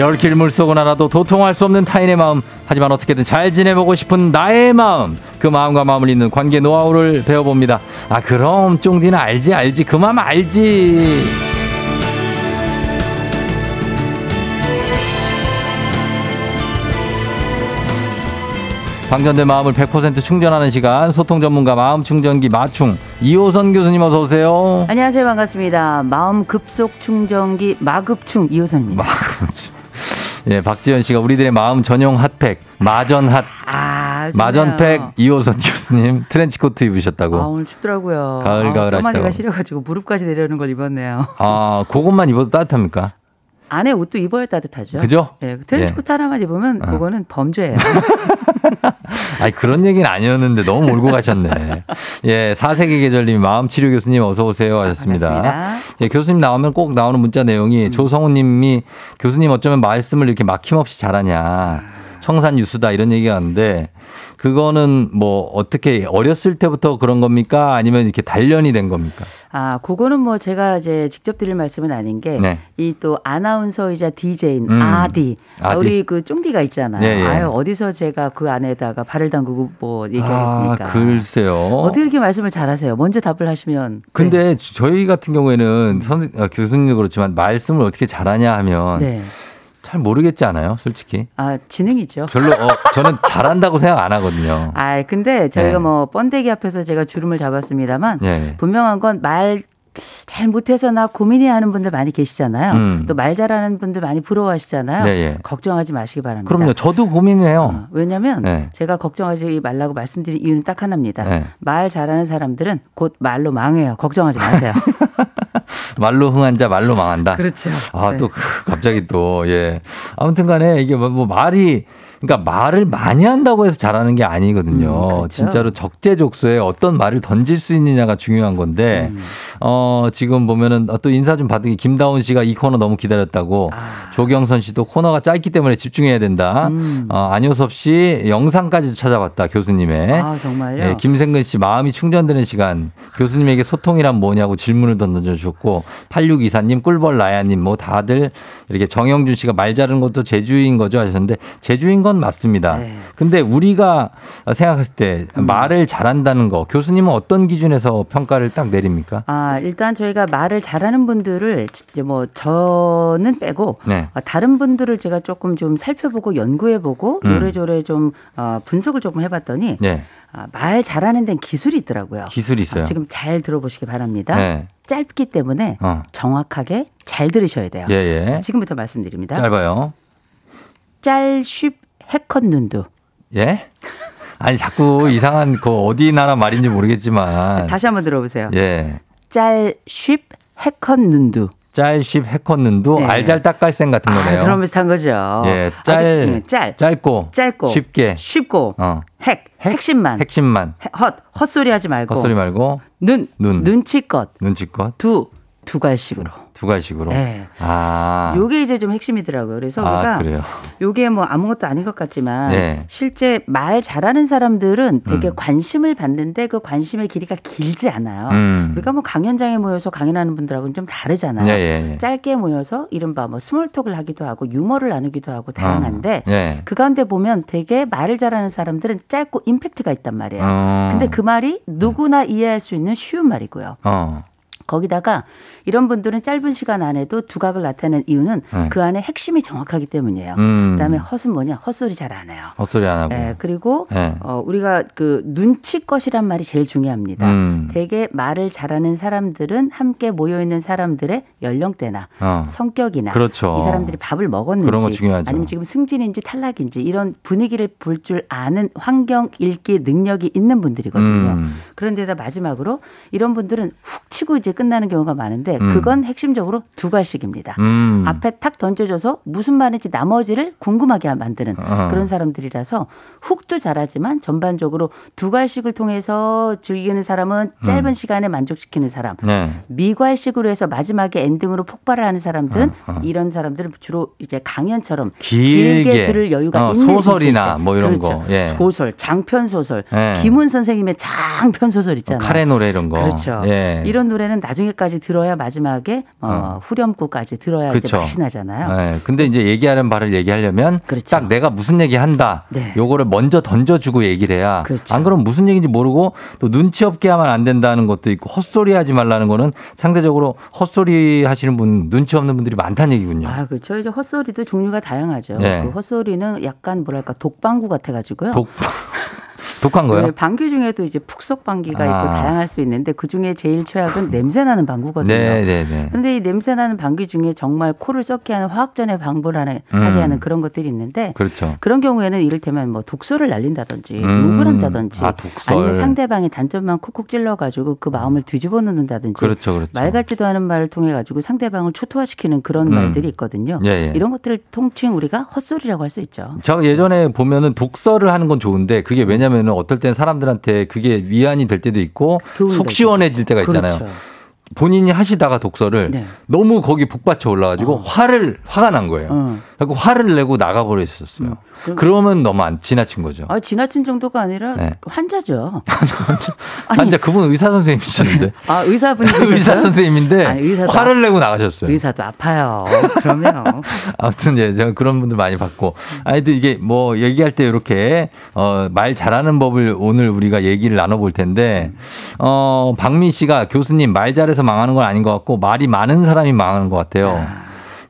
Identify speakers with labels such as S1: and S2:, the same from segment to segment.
S1: 열길 물속은 알아도 도통할 수 없는 타인의 마음. 하지만 어떻게든 잘 지내보고 싶은 나의 마음. 그 마음과 마음을 잇는 관계 노하우를 배워봅니다. 아 그럼 쫑디는 알지 알지. 그 마음 알지. 방전된 마음을 100% 충전하는 시간. 소통 전문가 마음 충전기 마충. 이호선 교수님 어서 오세요.
S2: 안녕하세요. 반갑습니다. 마음 급속 충전기 마급충 이호선입니다.
S1: 마충 예 박지현 씨가 우리들의 마음 전용 핫팩 마전 핫
S2: 아.
S1: 마전팩 이호선 교수님 트렌치코트 입으셨다고.
S2: 아, 오늘 춥더라고요.
S1: 가을,
S2: 아,
S1: 가을 하시다고.
S2: 시려가지고 무릎까지 내려오는 걸 입었네요.
S1: 아, 그것만 입어도 따뜻합니까?
S2: 안에 옷도 입어야 따뜻하죠.
S1: 그죠?
S2: 예, 트렌치코트 하나만 입으면
S1: 어.
S2: 그거는 범죄예요.
S1: 아니, 그런 얘기는 아니었는데 너무 몰고 가셨네. 예, 사세계 계절님, 마음치료 교수님 어서 오세요 하셨습니다.
S2: 반갑습니다.
S1: 예, 교수님 나오면 꼭 나오는 문자 내용이
S2: 음.
S1: 조성우 님이 교수님 어쩌면 말씀을 이렇게 막힘없이 잘하냐. 청산 유수다 이런 얘기가 왔는데 그거는 뭐 어떻게 어렸을 때부터 그런 겁니까? 아니면 이렇게 단련이 된 겁니까?
S2: 아, 그거는 뭐 제가 이제 직접 드릴 말씀은 아닌 게
S1: 네.
S2: 이또 아나운서이자 DJ인
S1: 음.
S2: 아디. 아. 우리 그 쫑디가 있잖아요.
S1: 예, 예.
S2: 아유, 어디서 제가 그 안에다가 발을 담그고 뭐 얘기하겠습니까?
S1: 아, 글쎄요.
S2: 어떻게 이렇게 말씀을 잘하세요? 먼저 답을 하시면. 네.
S1: 근데 저희 같은 경우에는 선, 아, 교수님도 그렇지만 말씀을 어떻게 잘하냐 하면
S2: 네.
S1: 잘 모르겠지 않아요, 솔직히.
S2: 아, 지능이죠.
S1: 별로 어, 저는 잘한다고 생각 안 하거든요.
S2: 아, 근데 저희가
S1: 네.
S2: 뭐 번데기 앞에서 제가 주름을 잡았습니다만
S1: 예.
S2: 분명한 건 말 잘 못해서 나 고민해 하는 분들 많이 계시잖아요.
S1: 음.
S2: 또말 잘하는 분들 많이 부러워하시잖아요.
S1: 네, 예.
S2: 걱정하지 마시기 바랍니다.
S1: 그럼요. 저도 고민해요.
S2: 어, 왜냐면
S1: 네.
S2: 제가 걱정하지 말라고 말씀드린 이유는 딱 하나입니다.
S1: 네.
S2: 말 잘하는 사람들은 곧 말로 망해요. 걱정하지 마세요.
S1: 말로 흥한 자 말로 망한다.
S2: 그렇죠.
S1: 아,
S2: 네.
S1: 또 그, 갑자기 또 예. 아무튼 간에 이게 뭐, 뭐 말이 그러니까 말을 많이 한다고 해서 잘하는 게 아니거든요.
S2: 음, 그렇죠.
S1: 진짜로 적재적소에 어떤 말을 던질 수 있느냐가 중요한 건데
S2: 음.
S1: 어, 지금 보면은 또 인사 좀 받으기 김다운 씨가 이 코너 너무 기다렸다고
S2: 아.
S1: 조경선 씨도 코너가 짧기 때문에 집중해야 된다.
S2: 음.
S1: 어, 안효섭 씨 영상까지 찾아봤다 교수님의.
S2: 아, 정말요?
S1: 예, 김생근 씨 마음이 충전되는 시간 교수님에게 소통이란 뭐냐고 질문을 던져 주셨고 8624님 꿀벌 나야님 뭐 다들 이렇게 정영준 씨가 말 잘하는 것도 제주인 거죠 하셨는데 제주인 건 맞습니다.
S2: 네.
S1: 근데 우리가 생각했을 때 말을 잘한다는 거 교수님은 어떤 기준에서 평가를 딱 내립니까?
S2: 아, 일단 저희가 말을 잘하는 분들을 이제 뭐 저는 빼고
S1: 네.
S2: 아, 다른 분들을 제가 조금 좀 살펴보고 연구해보고
S1: 음.
S2: 요래조래 좀 어, 분석을 조금 해봤더니
S1: 네.
S2: 아, 말 잘하는 데는 기술이 있더라고요.
S1: 기술이 있어요.
S2: 아, 지금 잘 들어보시기 바랍니다.
S1: 네.
S2: 짧기 때문에
S1: 어.
S2: 정확하게 잘 들으셔야 돼요.
S1: 예, 예.
S2: 아, 지금부터 말씀드립니다.
S1: 짧아요.
S2: 짤, 쉽, 해컷 눈두.
S1: 예? 아니 자꾸 이상한 그 어디 나라 말인지 모르겠지만
S2: 다시 한번 들어보세요.
S1: 예.
S2: 짤, 쉽, 해컷 눈두.
S1: 짤쉽 해컸는도
S2: 네.
S1: 알잘딱갈생 같은 거네요.
S2: 아, 그런 비슷한 거죠.
S1: 예,
S2: 아주,
S1: 짤,
S2: 예, 짤,
S1: 짧고,
S2: 짧고,
S1: 쉽게,
S2: 쉽고,
S1: 어,
S2: 핵,
S1: 핵?
S2: 핵심만,
S1: 핵심만,
S2: 해- 헛, 헛소리 하지 말고,
S1: 헛소리 말고,
S2: 눈,
S1: 눈.
S2: 눈치껏,
S1: 눈치껏,
S2: 두, 두 갈식으로.
S1: 두 가지식으로.
S2: 네.
S1: 아,
S2: 요게 이제 좀 핵심이더라고요. 그래서
S1: 아,
S2: 우리가
S1: 그래요.
S2: 요게 뭐 아무것도 아닌 것 같지만
S1: 네.
S2: 실제 말 잘하는 사람들은 되게
S1: 음.
S2: 관심을 받는데 그 관심의 길이가 길지 않아요.
S1: 음.
S2: 우리가 뭐 강연장에 모여서 강연하는 분들하고는 좀 다르잖아요.
S1: 예, 예, 예.
S2: 짧게 모여서 이른바 뭐 스몰톡을 하기도 하고 유머를 나누기도 하고 다양한데
S1: 어, 예.
S2: 그 가운데 보면 되게 말을 잘하는 사람들은 짧고 임팩트가 있단 말이에요.
S1: 어.
S2: 근데 그 말이 누구나 이해할 수 있는 쉬운 말이고요.
S1: 어,
S2: 거기다가 이런 분들은 짧은 시간 안에도 두각을 나타내는 이유는
S1: 네.
S2: 그 안에 핵심이 정확하기 때문이에요.
S1: 음.
S2: 그다음에 헛은 뭐냐? 헛소리 잘 안 해요.
S1: 헛소리 안 하고.
S2: 예, 그리고
S1: 예.
S2: 어, 우리가 그 눈치껏이란 말이 제일 중요합니다.
S1: 음.
S2: 되게 말을 잘하는 사람들은 함께 모여 있는 사람들의 연령대나
S1: 어.
S2: 성격이나
S1: 그렇죠.
S2: 이 사람들이 밥을 먹었는지
S1: 그런 거 중요하죠.
S2: 아니면 지금 승진인지 탈락인지 이런 분위기를 볼 줄 아는 환경 읽기 능력이 있는 분들이거든요.
S1: 음.
S2: 그런데다 마지막으로 이런 분들은 훅 치고 이제 끝나는 경우가 많은데
S1: 음.
S2: 그건 핵심적으로 두 갈씩입니다.
S1: 음.
S2: 앞에 탁 던져줘서 무슨 말인지 나머지를 궁금하게 만드는
S1: 어.
S2: 그런 사람들이라서 훅도 잘하지만 전반적으로 두 갈씩을 통해서 즐기는 사람은 짧은
S1: 음.
S2: 시간에 만족시키는 사람.
S1: 네.
S2: 미괄식으로 해서 마지막에 엔딩으로 폭발을 하는 사람들은
S1: 어, 어.
S2: 이런 사람들은 주로 이제 강연처럼
S1: 길게,
S2: 길게 들을 여유가
S1: 어,
S2: 있는
S1: 소설이나. 뭐 이런
S2: 그렇죠.
S1: 거. 예.
S2: 소설, 장편 소설,
S1: 예.
S2: 김훈 선생님의 장편 소설 있잖아요.
S1: 카레 노래 이런 거.
S2: 그렇죠.
S1: 예.
S2: 이런 노래는 나중에까지 들어야 마지막에 어,
S1: 어.
S2: 후렴구까지 들어야 이제
S1: 그렇죠.
S2: 맛이 나잖아요.
S1: 네, 근데 이제 얘기하는 바를 얘기하려면
S2: 그렇죠.
S1: 딱 내가 무슨 얘기 한다.
S2: 네.
S1: 요거를 먼저 던져주고 얘기를 해야.
S2: 그렇죠.
S1: 안 그러면 무슨 얘기인지 모르고 또 눈치 없게 하면 안 된다는 것도 있고 헛소리 하지 말라는 거는 상대적으로 헛소리 하시는 분, 눈치 없는 분들이 많다는 얘기군요.
S2: 아, 그렇죠. 이제 헛소리도 종류가 다양하죠.
S1: 네.
S2: 그 헛소리는 약간 뭐랄까 독방구 같아 가지고요.
S1: 독, 독한 거요?
S2: 네, 방귀 중에도 이제 푹속 방귀가 있고
S1: 아.
S2: 다양할 수 있는데 그 중에 제일 최악은 냄새 나는 방구거든요.
S1: 네, 네, 네.
S2: 그런데 이 냄새 나는 방귀 중에 정말 코를 썩게 하는 화학전에 방부를 하게
S1: 음.
S2: 하는 그런 것들이 있는데
S1: 그렇죠.
S2: 그런 경우에는 이를테면 뭐 독소를 날린다든지
S1: 음.
S2: 욕을 한다든지
S1: 아.
S2: 아니면 상대방의 단점만 콕콕 찔러 가지고 그 마음을 뒤집어 놓는다든지
S1: 그렇죠, 그렇죠.
S2: 말 같지도 않은 말을 통해 가지고 상대방을 초토화시키는 그런
S1: 음.
S2: 말들이 있거든요.
S1: 예, 예.
S2: 이런 것들을 통칭 우리가 헛소리라고 할 수 있죠.
S1: 저 예전에 보면은 독서를 하는 건 좋은데 그게 왜냐면 은 어떨 땐 사람들한테 그게 위안이 될 때도 있고
S2: 교훈이
S1: 속. 시원해질 때가 있잖아요.
S2: 그렇죠.
S1: 본인이 하시다가 독서를
S2: 네.
S1: 너무 거기 북받쳐 올라가지고 화를 화가 난 거예요.
S2: 어.
S1: 그래고 화를 내고 나가버렸었어요.
S2: 음.
S1: 그러면 너무 안 지나친 거죠.
S2: 아, 지나친 정도가 아니라
S1: 네.
S2: 환자죠. 아니,
S1: 환자 그분 의사 선생님이셨는데
S2: 아, 의사분이
S1: 의사? 선생님인데
S2: 아니, 의사도
S1: 화를 내고 나가셨어요.
S2: 의사도 아파요. 그러면
S1: 아무튼 예, 제가 그런 분들 많이 봤고, 아이들 이게 뭐 얘기할 때 이렇게 어 말 잘하는 법을 오늘 우리가 얘기를 나눠볼 텐데, 어 박민 씨가 교수님 말 잘해서 망하는 건 아닌 것 같고 말이 많은 사람이 망하는 것 같아요.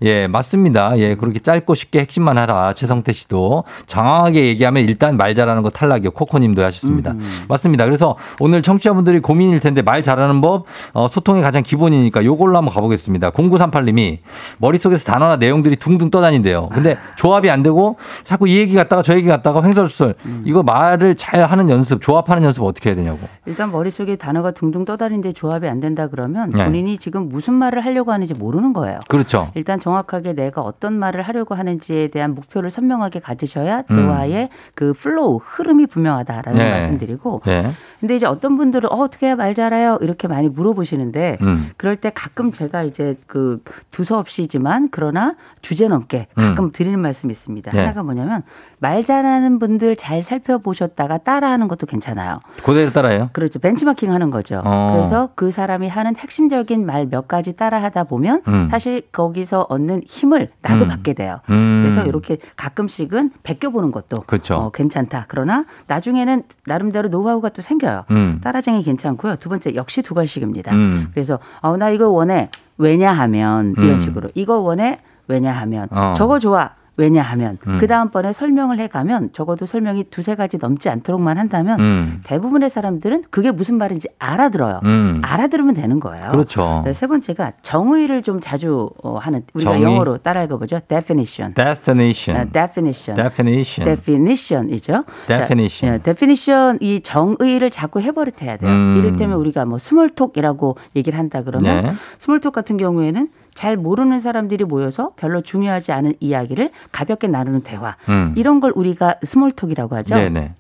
S1: 예, 맞습니다. 예, 그렇게 짧고 쉽게 핵심만 하라. 최성태 씨도 장황하게 얘기하면 일단 말 잘하는 거 탈락이요. 코코님도 하셨습니다. 맞습니다. 그래서 오늘 청취자분들이 고민일 텐데 말 잘하는 법, 어, 소통의 가장 기본이니까 요걸로 한번 가보겠습니다. 0938님이 머릿속에서 단어나 내용들이 둥둥 떠다닌대요. 근데 조합이 안 되고 자꾸 이 얘기 갔다가 저 얘기 갔다가 횡설수설. 이거 말을 잘 하는 연습, 조합하는 연습 어떻게 해야 되냐고.
S2: 일단 머릿속에 단어가 둥둥 떠다니는데 조합이 안 된다 그러면
S1: 네.
S2: 본인이 지금 무슨 말을 하려고 하는지 모르는 거예요.
S1: 그렇죠.
S2: 일단 정 확하게 내가 어떤 말을 하려고 하는지에 대한 목표를 선명하게 가지셔야
S1: 음.
S2: 대화의 그 flow 흐름이 분명하다라는
S1: 네.
S2: 말씀드리고
S1: 예.
S2: 근데 이제 어떤 분들은 어, 어떻게 말 잘해요 이렇게 많이 물어보시는데
S1: 음.
S2: 그럴 때 가끔 제가 이제 그 두서없이지만 그러나 주제 넘게 가끔 드리는 말씀이 있습니다.
S1: 음. 네.
S2: 하나가 뭐냐면 말 잘하는 분들 잘 살펴보셨다가 따라하는 것도 괜찮아요.
S1: 그대로 따라해요.
S2: 그렇죠. 벤치마킹 하는 거죠.
S1: 어.
S2: 그래서 그 사람이 하는 핵심적인 말 몇 가지 따라 하다 보면
S1: 음.
S2: 사실 거기서 얻는 힘을 나도
S1: 음.
S2: 받게 돼요.
S1: 음.
S2: 그래서 이렇게 가끔씩은 베껴보는 것도
S1: 그렇죠.
S2: 어, 괜찮다. 그러나 나중에는 나름대로 노하우가 또 생겨요.
S1: 음.
S2: 따라쟁이 괜찮고요. 두 번째 역시 두 갈씩입니다.
S1: 음.
S2: 그래서 어, 나 이거 원해. 왜냐하면 이런
S1: 음.
S2: 식으로 이거 원해. 왜냐하면
S1: 어.
S2: 저거 좋아. 왜냐하면
S1: 음.
S2: 그 다음번에 설명을 해가면 적어도 설명이 두세 가지 넘지 않도록만 한다면
S1: 음.
S2: 대부분의 사람들은 그게 무슨 말인지 알아들어요.
S1: 음.
S2: 알아들으면 되는 거예요.
S1: 그렇죠.
S2: 네, 세 번째가 정의를 좀 자주 어, 하는 우리가
S1: 정의?
S2: 영어로 따라 읽어보죠. definition.
S1: definition.
S2: 아, definition.
S1: definition.
S2: definition이죠.
S1: definition.
S2: 자, 예, definition 이 정의를 자꾸 해버릇해야 돼요.
S1: 음.
S2: 이를테면 우리가 뭐 스몰톡이라고 얘기를 한다 그러면
S1: 네.
S2: small talk 같은 경우에는 잘 모르는 사람들이 모여서 별로 중요하지 않은 이야기를 가볍게 나누는 대화.
S1: 음.
S2: 이런 걸 우리가 small talk이라고 하죠.
S1: 네네.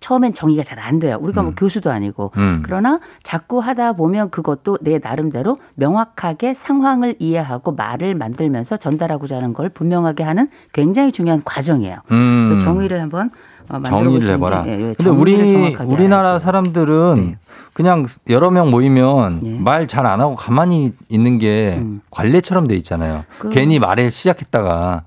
S2: 처음엔 정의가 잘 안 돼요. 우리가 뭐 교수도 아니고.
S1: 음.
S2: 그러나 자꾸 하다 보면 그것도 내 나름대로 명확하게 상황을 이해하고 말을 만들면서 전달하고자 하는 걸 분명하게 하는 굉장히 중요한 과정이에요.
S1: 음.
S2: 그래서 정의를 한번 어, 만들어
S1: 정의를 해봐라.
S2: 게, 예, 예,
S1: 근데
S2: 정의를
S1: 우리 우리나라
S2: 알아야죠.
S1: 사람들은
S2: 네.
S1: 그냥 여러 명 모이면
S2: 예.
S1: 말잘 안 하고 가만히 있는 게
S2: 음.
S1: 관례처럼 돼 있잖아요.
S2: 그럼-
S1: 괜히 말을 시작했다가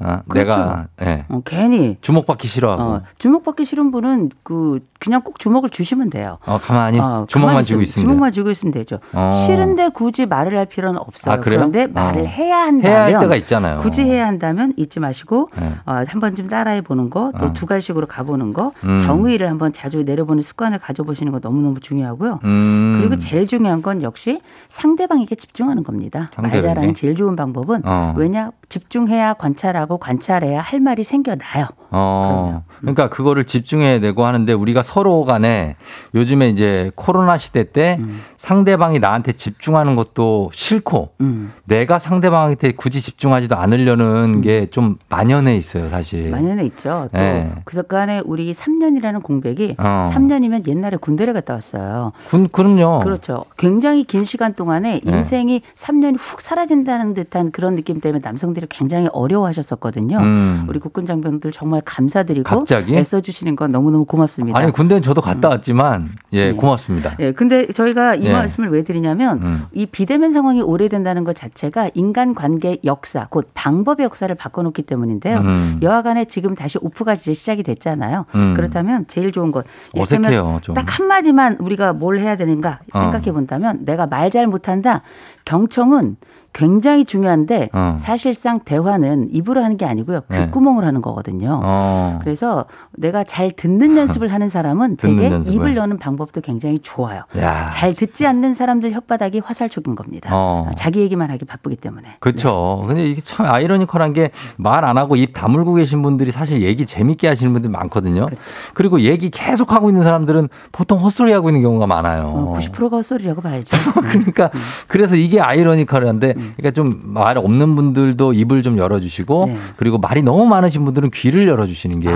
S1: 어,
S2: 그렇죠.
S1: 내가 예,
S2: 어, 괜히
S1: 주목받기 싫어하고
S2: 어, 주목받기 싫은 분은 그 그냥 꼭 주목을 주시면 돼요.
S1: 어, 가만히
S2: 어,
S1: 주먹만
S2: 가만히
S1: 쥐고
S2: 있으면- 주먹만 쥐고 있으면 되죠.
S1: 어.
S2: 싫은데 굳이 말을 할 필요는 없어요.
S1: 아?
S2: 그런데
S1: 어.
S2: 말을 해야 한다면
S1: 해야 할 때가 있잖아요.
S2: 굳이 해야 한다면 잊지 마시고
S1: 네.
S2: 어, 한 번쯤 따라해 보는 거, 또
S1: 어.
S2: 두 갈씩으로 가보는 거,
S1: 음.
S2: 정의를 한번 자주 내려보는 습관을 가져보시는 거 너무 너무 중요하고요.
S1: 음.
S2: 그리고 제일 중요한 건 역시 상대방에게 집중하는 겁니다.
S1: 상대방에게?
S2: 말잘하는 제일 좋은 방법은
S1: 어.
S2: 왜냐 집중해야 관찰하고 관찰하고 관찰해야 할 말이 생겨나요.
S1: 어, 그러니까 그거를 집중해야 되고 하는데 우리가 서로 간에 요즘에 이제 코로나 시대 때
S2: 음.
S1: 상대방이 나한테 집중하는 것도 싫고
S2: 음.
S1: 내가 상대방한테 굳이 집중하지도 않으려는 게좀 만연해 있어요, 사실.
S2: 만연해 있죠. 또
S1: 네.
S2: 그간에 우리 3년이라는 공백이
S1: 어.
S2: 3년이면 옛날에 군대를 갔다 왔어요.
S1: 군, 그럼요.
S2: 그렇죠. 굉장히 긴 시간 동안에
S1: 네.
S2: 인생이 3년이 훅 사라진다는 듯한 그런 느낌 때문에 남성들이 굉장히 어려워하 셨었거든요.
S1: 음.
S2: 우리 국군 장병들 정말 감사드리고
S1: 갑자기?
S2: 애써주시는 건 너무너무 고맙습니다.
S1: 아니, 군대는 저도 갔다 왔지만, 예,
S2: 네.
S1: 고맙습니다.
S2: 예, 근데 저희가 이
S1: 예.
S2: 말씀을 왜 드리냐면
S1: 음.
S2: 이 비대면 상황이 오래된다는 것 자체가 인간 관계 역사, 곧 방법의 역사를 바꿔놓기 때문인데요.
S1: 음.
S2: 여하간에 지금 다시 오프가 이제 시작이 됐잖아요.
S1: 음.
S2: 그렇다면 제일 좋은 것
S1: 어색해요, 좀.
S2: 딱 한 마디만 우리가 뭘 해야 되는가
S1: 어.
S2: 생각해 본다면 내가 말 잘 못한다. 경청은 굉장히 중요한데
S1: 어.
S2: 사실상 대화는 입으로 하는 게 아니고요.
S1: 네.
S2: 귓구멍을 하는 거거든요.
S1: 어.
S2: 그래서 내가 잘 듣는 연습을 하는 사람은 되게
S1: 연습을.
S2: 입을 여는 방법도 굉장히 좋아요.
S1: 야.
S2: 잘 듣지 않는 사람들 혓바닥이 화살촉인 겁니다.
S1: 어.
S2: 자기 얘기만 하기 바쁘기 때문에.
S1: 그렇죠. 근데 이게 참 아이러니컬한 게 말 안 하고 입 다물고 계신 분들이 사실 얘기 재밌게 하시는 분들 많거든요.
S2: 그렇죠.
S1: 그리고 얘기 계속 하고 있는 사람들은 보통 헛소리 하고 있는 경우가 많아요.
S2: 어, 90%가 헛소리라고 봐야죠.
S1: 그러니까 그래서 이게 아이러니컬한데 그러니까 좀 말 없는 분들도 입을 좀 열어주시고
S2: 네.
S1: 그리고 말이 너무 많으신 분들은 귀를 열어주시는 게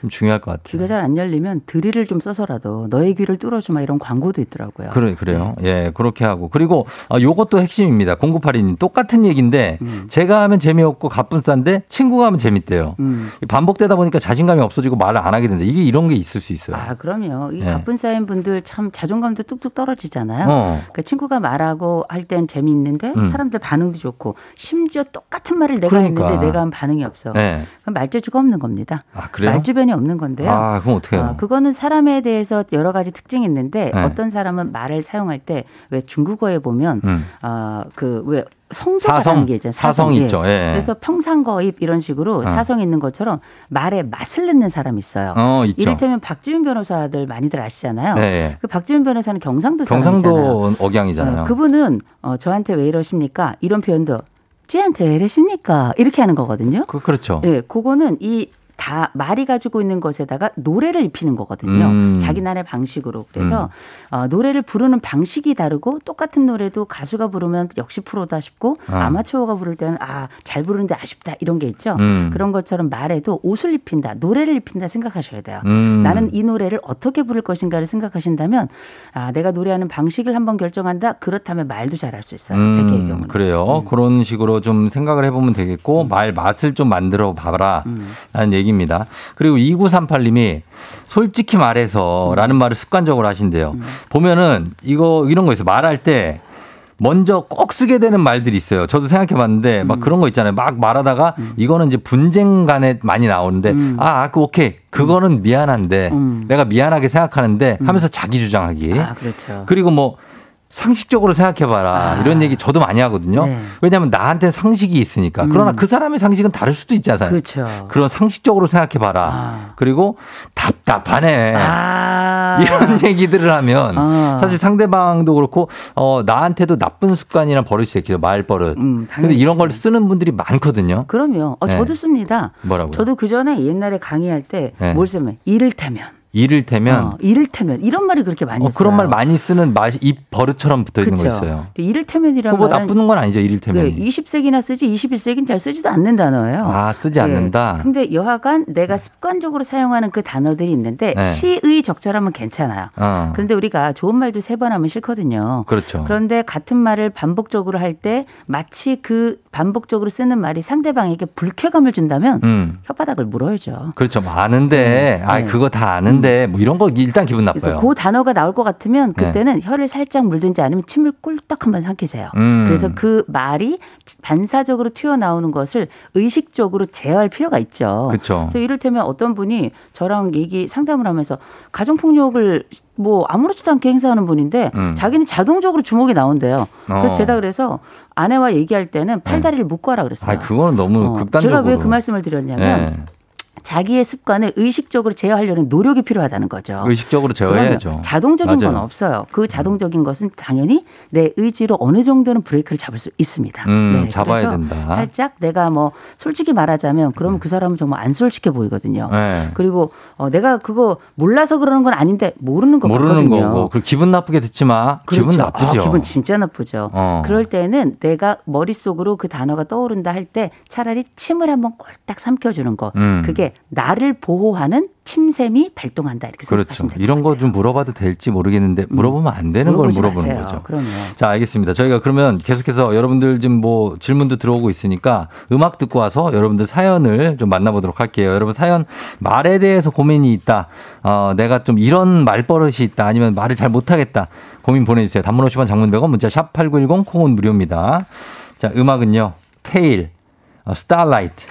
S1: 좀. 중요할 것 같아요.
S2: 귀가 잘 안 열리면 드릴을 좀 써서라도 너의 귀를 뚫어주마 이런 광고도 있더라고요.
S1: 그래, 그래요. 예, 그렇게 하고. 그리고 아, 요것도 핵심입니다. 0982님. 똑같은 얘기인데 제가 하면 재미없고 가뿐싼데 친구가 하면 재밌대요.
S2: 음.
S1: 반복되다 보니까 자신감이 없어지고 말을 안 하게 된다. 이게 이런 게 있을 수 있어요.
S2: 아, 그럼요. 이
S1: 네.
S2: 바쁜 쌓인 분들 참 자존감도 뚝뚝 떨어지잖아요.
S1: 어.
S2: 그 친구가 말하고 할 땐 재미있는데
S1: 음.
S2: 사람들 반응도 좋고 심지어 똑같은 말을 내가
S1: 그러니까.
S2: 했는데 내가 한 반응이 없어.
S1: 네.
S2: 그럼 말재주가 없는 겁니다.
S1: 아, 그래요?
S2: 말주변이 없는 건데요.
S1: 아, 그럼 어떻게 해요?
S2: 어, 그거는 사람에 대해서 여러 가지 특징이 있는데
S1: 네.
S2: 어떤 사람은 말을 사용할 때 왜 중국어에 보면
S1: 음.
S2: 어, 그왜 성조가라는
S1: 사성,
S2: 게 있잖아요.
S1: 사성
S2: 예.
S1: 있죠. 예.
S2: 그래서 평상거입 이런 식으로 사성 있는 것처럼 말에 맛을 넣는 사람이 있어요.
S1: 어, 있죠.
S2: 이를테면 박지훈 변호사들 많이들 아시잖아요.
S1: 네, 예.
S2: 그 박지훈 변호사는 경상도 사람이잖아요.
S1: 경상도 억양이잖아요.
S2: 어, 그분은 어, 저한테 왜 이러십니까? 이런 표현도 쟤한테 왜 이러십니까? 이렇게 하는 거거든요.
S1: 그, 그렇죠.
S2: 예, 그거는 이 다 말이 가지고 있는 것에다가 노래를 입히는 거거든요.
S1: 음.
S2: 자기 나의 방식으로. 그래서 어, 노래를 부르는 방식이 다르고 똑같은 노래도 가수가 부르면 역시 프로다 싶고
S1: 어.
S2: 아마추어가 부를 때는 아 잘 부르는데 아쉽다 이런 게 있죠.
S1: 음.
S2: 그런 것처럼 말에도 옷을 입힌다, 노래를 입힌다 생각하셔야 돼요.
S1: 음.
S2: 나는 이 노래를 어떻게 부를 것인가를 생각하신다면 아 내가 노래하는 방식을 한번 결정한다. 그렇다면 말도 잘할 수 있어요. 대개의
S1: 음,
S2: 경우는.
S1: 그래요. 그런 식으로 좀 생각을 해보면 되겠고, 말 맛을 좀 만들어 봐라. 라는 얘기 입니다. 그리고 2938님이 솔직히 말해서 라는 말을 습관적으로 하신대요. 보면은 이거, 이런 거 있어요. 말할 때 먼저 꼭 쓰게 되는 말들이 있어요. 저도 생각해 봤는데 막 그런 거 있잖아요. 막 말하다가 이거는 이제 분쟁 간에 많이 나오는데 아, 아, 그 오케이. 그거는 미안한데
S2: 음.
S1: 내가 미안하게 생각하는데 하면서 자기 주장하기.
S2: 아 그렇죠.
S1: 그리고 뭐 상식적으로 생각해봐라
S2: 아.
S1: 이런 얘기 저도 많이 하거든요.
S2: 네.
S1: 왜냐하면 나한테 상식이 있으니까. 그러나 그 사람의 상식은 다를 수도 있잖아요.
S2: 그렇죠.
S1: 그런 상식적으로 생각해봐라.
S2: 아.
S1: 그리고 답답하네.
S2: 아.
S1: 이런 얘기들을 하면
S2: 아.
S1: 사실 상대방도 그렇고 어 나한테도 나쁜 습관이나 버릇이 생겨요 말버릇.
S2: 음,
S1: 근데 이런 걸. 쓰는 분들이 많거든요.
S2: 그럼요. 어,
S1: 네.
S2: 저도 씁니다.
S1: 뭐라고요?
S2: 저도 그 전에 옛날에 강의할 때
S1: 네.
S2: 뭘 쓰면 이를테면,
S1: 이를테면
S2: 어, 이를테면 이런 말을 그렇게 많이
S1: 어. 그런 말 많이 쓰는 맛이 입 버릇처럼 붙어 있는 거? 있어요. 그거
S2: 말은
S1: 나쁜 건 아니죠 이를테면.
S2: 네, 20세기나 쓰지 21세기는 잘 쓰지도 않는 단어예요.
S1: 아 쓰지
S2: 네.
S1: 않는다.
S2: 근데 여하간 내가 습관적으로 사용하는 그 단어들이 있는데
S1: 네.
S2: 시의 적절하면 괜찮아요.
S1: 어.
S2: 그런데 우리가 좋은 말도 세 번 하면 싫거든요.
S1: 그렇죠.
S2: 그런데 같은 말을 반복적으로 할 때 마치 그 반복적으로 쓰는 말이 상대방에게 불쾌감을 준다면
S1: 음.
S2: 혓바닥을 물어야죠.
S1: 그렇죠. 뭐 아는데, 아,
S2: 네.
S1: 그거 다 아는데, 뭐 이런 거 일단 기분
S2: 그래서
S1: 나빠요.
S2: 그 단어가 나올 것 같으면
S1: 네.
S2: 그때는 혀를 살짝 물든지 아니면 침을 꿀떡 한번 삼키세요.
S1: 음.
S2: 그래서 그 말이 반사적으로 튀어나오는 것을 의식적으로 제어할 필요가 있죠.
S1: 그쵸.
S2: 그래서 이를테면 어떤 분이 저랑 얘기 상담을 하면서 가정폭력을 뭐 아무렇지도 않게 행사하는 분인데
S1: 음.
S2: 자기는 자동적으로 주먹이 나온대요. 그래서
S1: 어.
S2: 제가 그래서 아내와 얘기할 때는 팔다리를 묶고 하라 그랬어요.
S1: 아, 그거는 너무
S2: 어,
S1: 극단적으로.
S2: 제가 왜 그 말씀을 드렸냐면
S1: 네.
S2: 자기의 습관을 의식적으로 제어하려는 노력이 필요하다는 거죠.
S1: 의식적으로 제어해야죠.
S2: 자동적인
S1: 맞아요.
S2: 건 없어요. 그 자동적인 것은 당연히 내 의지로 어느 정도는 브레이크를 잡을 수 있습니다. 네,
S1: 음, 잡아야
S2: 그래서
S1: 된다.
S2: 살짝 내가 뭐 솔직히 말하자면 그러면 그 사람은 정말 안 솔직해 보이거든요.
S1: 네.
S2: 그리고 어, 내가 그거 몰라서 그러는 건 아닌데 모르는 거
S1: 모르는
S2: 같거든요.
S1: 거고. 그리고 기분 나쁘게 듣지 마. 기분
S2: 그렇죠.
S1: 나쁘죠.
S2: 아, 기분 진짜 나쁘죠.
S1: 어.
S2: 그럴 때는 내가 머릿속으로 그 단어가 떠오른다 할 때 차라리 침을 한번 꼴딱 삼켜주는 거.
S1: 음.
S2: 그게 나를 보호하는 침샘이 발동한다 이렇게
S1: 그렇죠.
S2: 생각하시면.
S1: 이런 거 좀 물어봐도 될지 모르겠는데 물어보면 안 되는 걸
S2: 물어보지
S1: 물어보는
S2: 마세요.
S1: 거죠.
S2: 그럼요.
S1: 자, 알겠습니다. 저희가 그러면 계속해서 여러분들 지금 뭐 질문도 들어오고 있으니까 음악 듣고 와서 여러분들 사연을 좀 만나보도록 할게요. 여러분 사연 말에 대해서 고민이 있다. 어, 내가 좀 이런 말버릇이 있다. 아니면 말을 잘 못하겠다. 고민 보내주세요. 단문 50원 장문 100원 문자 샵 8910 콩은 무료입니다. 자, 음악은요. 태일, 어, Starlight.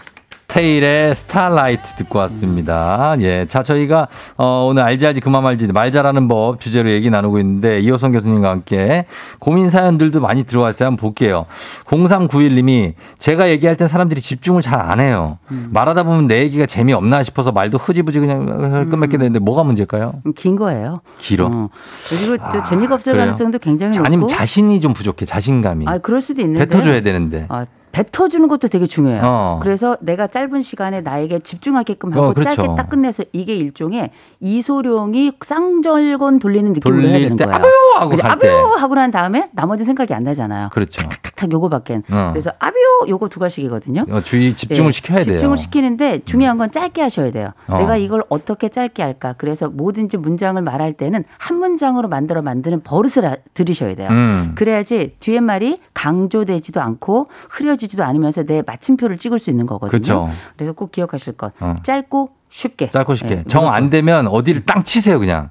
S1: 태일의 Starlight 듣고 왔습니다. 예. 자, 저희가, 어, 오늘 알지 알지 그만 말지 말 잘하는 법 주제로 얘기 나누고 있는데 이호성 교수님과 함께 고민 사연들도 많이 들어왔어요. 한번 볼게요. 0391님이 제가 얘기할 땐 사람들이 집중을 잘 안 해요. 말하다 보면 내 얘기가 재미없나 싶어서 말도 흐지부지 그냥 끝맺게 되는데 뭐가 문제일까요?
S2: 음, 긴 거예요.
S1: 길어.
S2: 어. 그리고 저 재미가 없을
S1: 그래요?
S2: 가능성도 굉장히 높고.
S1: 아니면 자신이 좀 부족해. 자신감이.
S2: 아, 그럴 수도 있는데.
S1: 뱉어줘야 되는데.
S2: 아, 뱉어주는 것도 되게 중요해요.
S1: 어.
S2: 그래서 내가 짧은 시간에 나에게 집중하게끔 하고
S1: 어, 그렇죠.
S2: 짧게 딱 끝내서 이게 일종의 이소룡이 쌍절곤 돌리는 느낌으로 해야
S1: 돌릴
S2: 되는
S1: 때
S2: 거예요.
S1: 아뷰 하고
S2: 그냥
S1: 갈 때.
S2: 아뷰 하고 난 다음에 나머지 생각이 안 나잖아요.
S1: 그렇죠.
S2: 탁탁 요거밖엔.
S1: 어.
S2: 그래서 아뷰 요거 두 가지씩이거든요.
S1: 어, 주의 집중을
S2: 예,
S1: 시켜야 돼요.
S2: 집중을 시키는데 중요한 건 짧게 하셔야 돼요.
S1: 어.
S2: 내가 이걸 어떻게 짧게 할까? 그래서 뭐든지 문장을 말할 때는 한 문장으로 만들어 만드는 버릇을 하- 들이셔야 돼요.
S1: 음.
S2: 그래야지 뒤에 말이 강조되지도 않고 흐려지 지도 않으면서 내 마침표를 찍을 수 있는 거거든요.
S1: 그렇죠.
S2: 그래서 꼭 기억하실 것.
S1: 어.
S2: 짧고 쉽게.
S1: 짧고 쉽게.
S2: 예,
S1: 정안
S2: 무조건.
S1: 되면 어디를 땅 치세요, 그냥.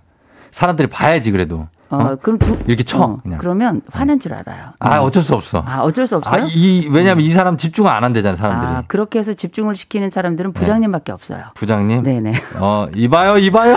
S1: 사람들이 봐야지, 그래도.
S2: 어,
S1: 어?
S2: 그럼 두,
S1: 이렇게 쳐,
S2: 어. 그러면 화난 줄 알아요.
S1: 아, 어쩔 수 없어.
S2: 아, 어쩔 수
S1: 아,
S2: 없어요.
S1: 이, 왜냐면 이 사람 집중 안 한대잖아요, 사람들이. 네.
S2: 아, 그렇게 해서 집중을 시키는 사람들은 부장님밖에 없어요.
S1: 부장님.
S2: 네 네.
S1: 어, 이봐요, 이봐요.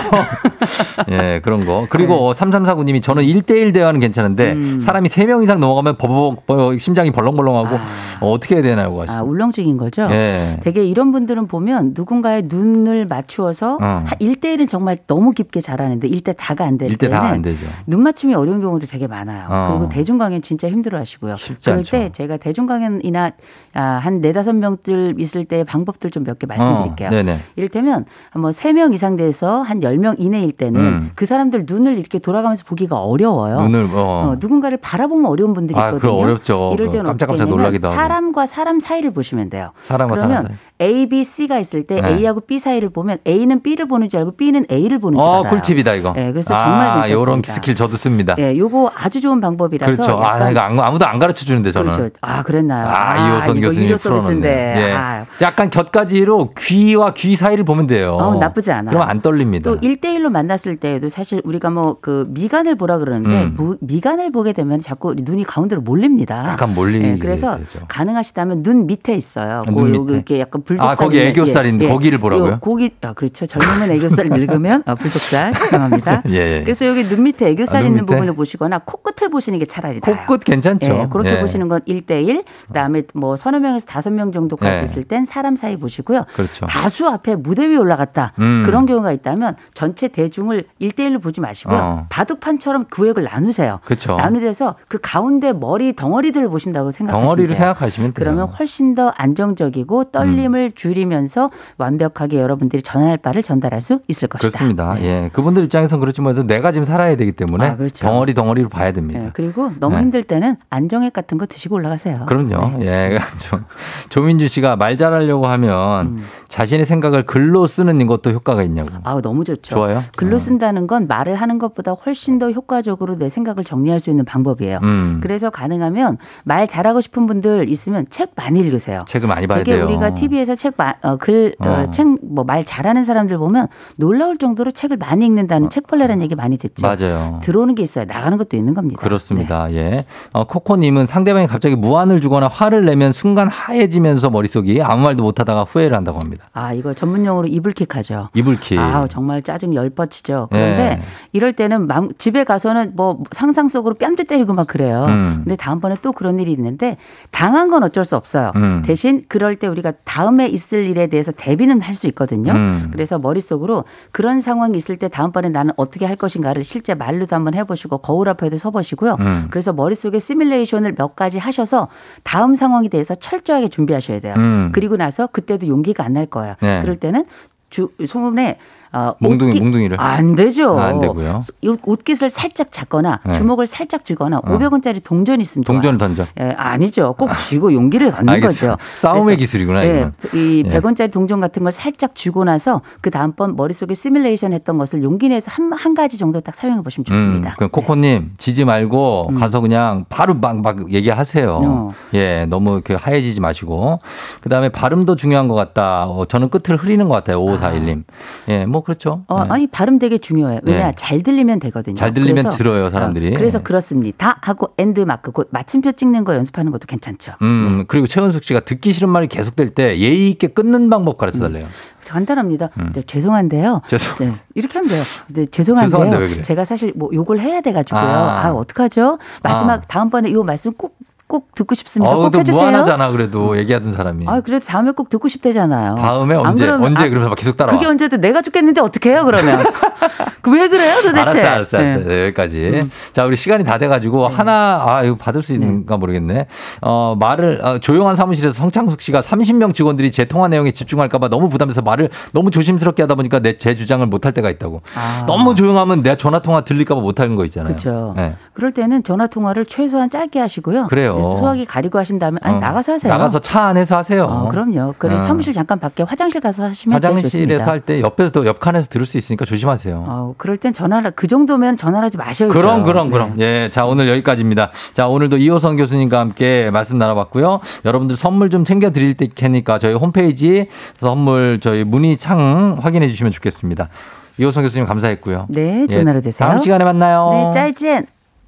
S1: 예, 그런 거. 그리고
S2: 네.
S1: 3349님이 저는 1대1 대화는 괜찮은데
S2: 음.
S1: 사람이 3명 이상 넘어가면 버벅, 심장이 벌렁벌렁하고
S2: 아.
S1: 어, 어떻게 해야 되나요,
S2: 아. 울렁증인 거죠?
S1: 예.
S2: 되게 이런 분들은 보면 누군가의 눈을 맞추어서
S1: 어.
S2: 일대일은 정말 너무 깊게 잘하는데 일대 다가 안될
S1: 1대
S2: 때는
S1: 다안 되죠.
S2: 눈 맞춤이 어려운 경우도 되게 많아요.
S1: 어.
S2: 그리고 대중 강연 진짜 힘들어 하시고요. 그럴
S1: 않죠.
S2: 때 제가 대중 강연이나 아, 한 네다섯 명들 있을 때 방법들 좀 몇 개 말씀드릴게요.
S1: 어.
S2: 이를테면 뭐세 명 이상 돼서 한 열 명 이내일 때는
S1: 음.
S2: 그 사람들 눈을 이렇게 돌아가면서 보기가 어려워요.
S1: 눈을, 어.
S2: 어, 누군가를 바라보면 어려운 분들이
S1: 아,
S2: 있거든요.
S1: 그거 어렵죠.
S2: 이럴 때는
S1: 깜짝깜짝 놀라기도 하고.
S2: 사람과 사람 사이를 보시면 돼요.
S1: 사람과
S2: 그러면
S1: 사람.
S2: A, B, C가 있을 때
S1: 네.
S2: A하고 B 사이를 보면 A는 B를 보는 줄 알고 B는 A를 보는 줄
S1: 어,
S2: 알아요.
S1: 꿀팁이다, 이거.
S2: 예, 그래서 정말
S1: 아,
S2: 괜찮습니다.
S1: 요런 스킬 저도 씁니다.
S2: 예, 요거 아주 좋은 방법이라서
S1: 그렇죠. 아, 이거 아무- 아무도 안 가르쳐 주는데, 저는.
S2: 그렇죠. 아, 그랬나요?
S1: 아, 이호선
S2: 이거
S1: 교수님 풀어놓네. 예.
S2: 아,
S1: 약간 곁가지로 귀와 귀 사이를 보면 돼요.
S2: 어, 나쁘지 않아요.
S1: 그럼 안 떨립니다.
S2: 또 1대1로 만났을 때에도 사실 우리가 뭐 그 미간을 보라 그러는데
S1: 음.
S2: 무- 미간을 보게 되면 자꾸 눈이 가운데로 몰립니다.
S1: 약간 몰리게
S2: 예, 그래서
S1: 되죠.
S2: 가능하시다면 눈 밑에 있어요.
S1: 아,
S2: 눈그
S1: 밑에?
S2: 이렇게 약간 불독살
S1: 아, 거기
S2: 있는-
S1: 애교살 있는 거기를 보라고요?
S2: 요 고기 아 그렇죠. 젊으면 애교살 늙으면 어, 불독살 죄송합니다.
S1: 예, 예.
S2: 그래서 여기 눈 밑에 애교살
S1: 아, 눈
S2: 있는
S1: 밑에?
S2: 부분을 보시거나 코끝을 보시는 게 차라리 나아요.
S1: 코끝 괜찮죠.
S2: 예, 그렇게
S1: 예.
S2: 보시는 건 1대1, 그다음에 뭐 서너 명에서 다섯 명 정도까지
S1: 예.
S2: 있을 땐 사람 사이 보시고요.
S1: 그렇죠.
S2: 다수 앞에 무대 위에 올라갔다.
S1: 음.
S2: 그런 경우가 있다면 전체 대중을 1대1로 보지 마시고요.
S1: 어.
S2: 바둑판처럼 구획을 나누세요.
S1: 그렇죠.
S2: 나누돼서 그 가운데 머리 덩어리들을 보신다고 생각하시면
S1: 덩어리를
S2: 돼요.
S1: 생각하시면 돼요.
S2: 그러면 훨씬 더 안정적이고 떨림을 줄이면서 완벽하게 여러분들이 전할 바를 전달할 수 있을 것이다.
S1: 그렇습니다.
S2: 네.
S1: 예. 그분들 입장에서는 그렇지만 내가 지금 살아야 되기 때문에
S2: 아, 그렇죠.
S1: 덩어리 덩어리로 봐야 됩니다.
S2: 네, 그리고 너무
S1: 네.
S2: 힘들 때는 안정액 같은 거 드시고 올라가세요.
S1: 그럼요.
S2: 네.
S1: 예. 좀 조민주 씨가 말 잘하려고 하면
S2: 음.
S1: 자신의 생각을 글로 쓰는 것도 효과가 있냐고.
S2: 아우 너무 좋죠.
S1: 좋아요?
S2: 글로
S1: 어.
S2: 쓴다는 건 말을 하는 것보다 훨씬 더 효과적으로 내 생각을 정리할 수 있는 방법이에요.
S1: 음.
S2: 그래서 가능하면 말 잘하고 싶은 분들 있으면 책 많이 읽으세요.
S1: 책을 많이 봐야
S2: 되게
S1: 돼요.
S2: 우리가 TV에서 책, 어, 글, 어,
S1: 어.
S2: 책, 뭐 말 잘하는 사람들 보면 놀라울 정도로 책을 많이 읽는다는 책벌레라는 얘기 많이 듣죠.
S1: 어. 맞아요.
S2: 들어오는 게 있어요. 나가는 것도 있는 겁니다. 네.
S1: 그렇습니다. 예. 어, 코코님은 상대방이 갑자기 무안을 주거나 화를 내면 순간 하얘지면서 머릿속이 아무 말도 못하다가 후회를 한다고 합니다.
S2: 아, 이거 전문용어로 이불킥 하죠.
S1: 이불킥.
S2: 아, 정말 짜증 열 뻗치죠. 그런데
S1: 예.
S2: 이럴 때는 맘- 집에 가서는 뭐 상상 속으로 뺨도 때리고 막 그래요.
S1: 음.
S2: 근데 다음번에 또 그런 일이 있는데 당한 건 어쩔 수 없어요.
S1: 음.
S2: 대신 그럴 때 우리가 다음 다음에 있을 일에 대해서 대비는 할 수 있거든요.
S1: 음.
S2: 그래서 머릿속으로 그런 상황이 있을 때 다음번에 나는 어떻게 할 것인가를 실제 말로도 한번 해보시고 거울 앞에도 서보시고요.
S1: 음.
S2: 그래서 머릿속에 시뮬레이션을 몇 가지 하셔서 다음 상황에 대해서 철저하게 준비하셔야 돼요.
S1: 음.
S2: 그리고 나서 그때도 용기가 안 날 거예요.
S1: 네.
S2: 그럴 때는 주 소문에 어,
S1: 몽둥이,
S2: 옷깃-
S1: 몽둥이를.
S2: 안 되죠.
S1: 아, 안 되고요.
S2: 옷- 옷깃을 살짝 잡거나
S1: 네.
S2: 주먹을 살짝 쥐거나 500원짜리 동전 있으면.
S1: 동전을 던져.
S2: 예, 아니죠. 꼭 쥐고 용기를 갖는
S1: 알겠어요.
S2: 거죠.
S1: 싸움의 기술이구나,
S2: 예.
S1: 이 예.
S2: 100원짜리 동전 같은 걸 살짝 쥐고 나서 그 다음번 머릿속에 시뮬레이션 했던 것을 용기 내서 한, 한 가지 정도 딱 사용해 보시면 좋습니다.
S1: 음, 그럼 코코님 지지 말고 가서 그냥 바로 막, 막 얘기하세요.
S2: 어.
S1: 예, 너무 이렇게 하얘지지 마시고. 그 다음에 발음도 중요한 것 같다. 어, 저는 끝을 흐리는 것 같아요. 5541님. 예, 뭐 그렇죠.
S2: 어,
S1: 예.
S2: 아니 발음 되게 중요해요. 왜냐
S1: 네.
S2: 잘 들리면 되거든요.
S1: 잘 들리면
S2: 그래서,
S1: 들어요, 사람들이.
S2: 어, 그래서
S1: 예.
S2: 그렇습니다. 하고 end mark 곧 마침표 찍는 거 연습하는 것도 괜찮죠.
S1: 음, 그리고 최은숙 씨가 듣기 싫은 말이 계속될 때 예의 있게 끊는 방법 가르쳐 달래요.
S2: 간단합니다. 이제 죄송한데요.
S1: 음. 죄송-
S2: 이제 이렇게 하면 돼요. 이제 죄송한데요.
S1: 그래?
S2: 제가 사실 뭐 욕을 해야 돼 가지고요.
S1: 아.
S2: 아, 어떡하죠? 마지막
S1: 아.
S2: 다음번에 이 말씀 꼭 꼭 듣고 싶습니다.
S1: 어우, 꼭또
S2: 해주세요.
S1: 무한하잖아, 그래도 얘기하던 사람이.
S2: 아, 그래도 다음에 꼭 듣고 싶대잖아요.
S1: 다음에
S2: 안
S1: 언제,
S2: 그러면-
S1: 언제
S2: 아,
S1: 그러면서 막 계속 따라와.
S2: 그게 언제도 내가 죽겠는데 어떻게 해요, 그러면? 그왜 그래요, 도대체?
S1: 알았어, 알았어, 알았어.
S2: 네. 음.
S1: 네, 여기까지. 자, 우리 시간이 다 돼가지고 하나, 아, 이거 받을 수 있는가 모르겠네. 어, 말을, 어, 조용한 사무실에서 성창숙 씨가 30명 직원들이 제 통화 내용에 집중할까봐 너무 부담해서 말을 너무 조심스럽게 하다 보니까 내, 제 주장을 못할 때가 있다고.
S2: 아.
S1: 너무 조용하면 내 전화 통화 들릴까봐 못하는 거 있잖아요.
S2: 그렇죠.
S1: 네.
S2: 그럴 때는 전화 통화를 최소한 짧게 하시고요.
S1: 그래요.
S2: 네, 소화기 가리고 하신 다음에 아니
S1: 어,
S2: 나가서 하세요.
S1: 나가서 차 안에서 하세요.
S2: 어, 그럼요. 그래
S1: 어.
S2: 사무실 잠깐 밖에 화장실 가서 하시면
S1: 화장실에서. 할 때 옆에서 또 옆칸에서 들을 수 있으니까 조심하세요.
S2: 어, 그럴 땐 전화를 그 정도면 전화를 하지 마셔야죠.
S1: 그럼 그럼
S2: 네.
S1: 그럼 예자 오늘 여기까지입니다 자 오늘도 이호성 교수님과 함께 말씀 나눠봤고요 여러분들 선물 좀 챙겨 드릴 테니까 저희 홈페이지 선물 저희 문의 창 확인해 주시면 좋겠습니다 이호성 교수님 감사했고요
S2: 네, 좋은
S1: 예,
S2: 되세요.
S1: 다음 시간에 만나요
S2: 네, 짜이젠.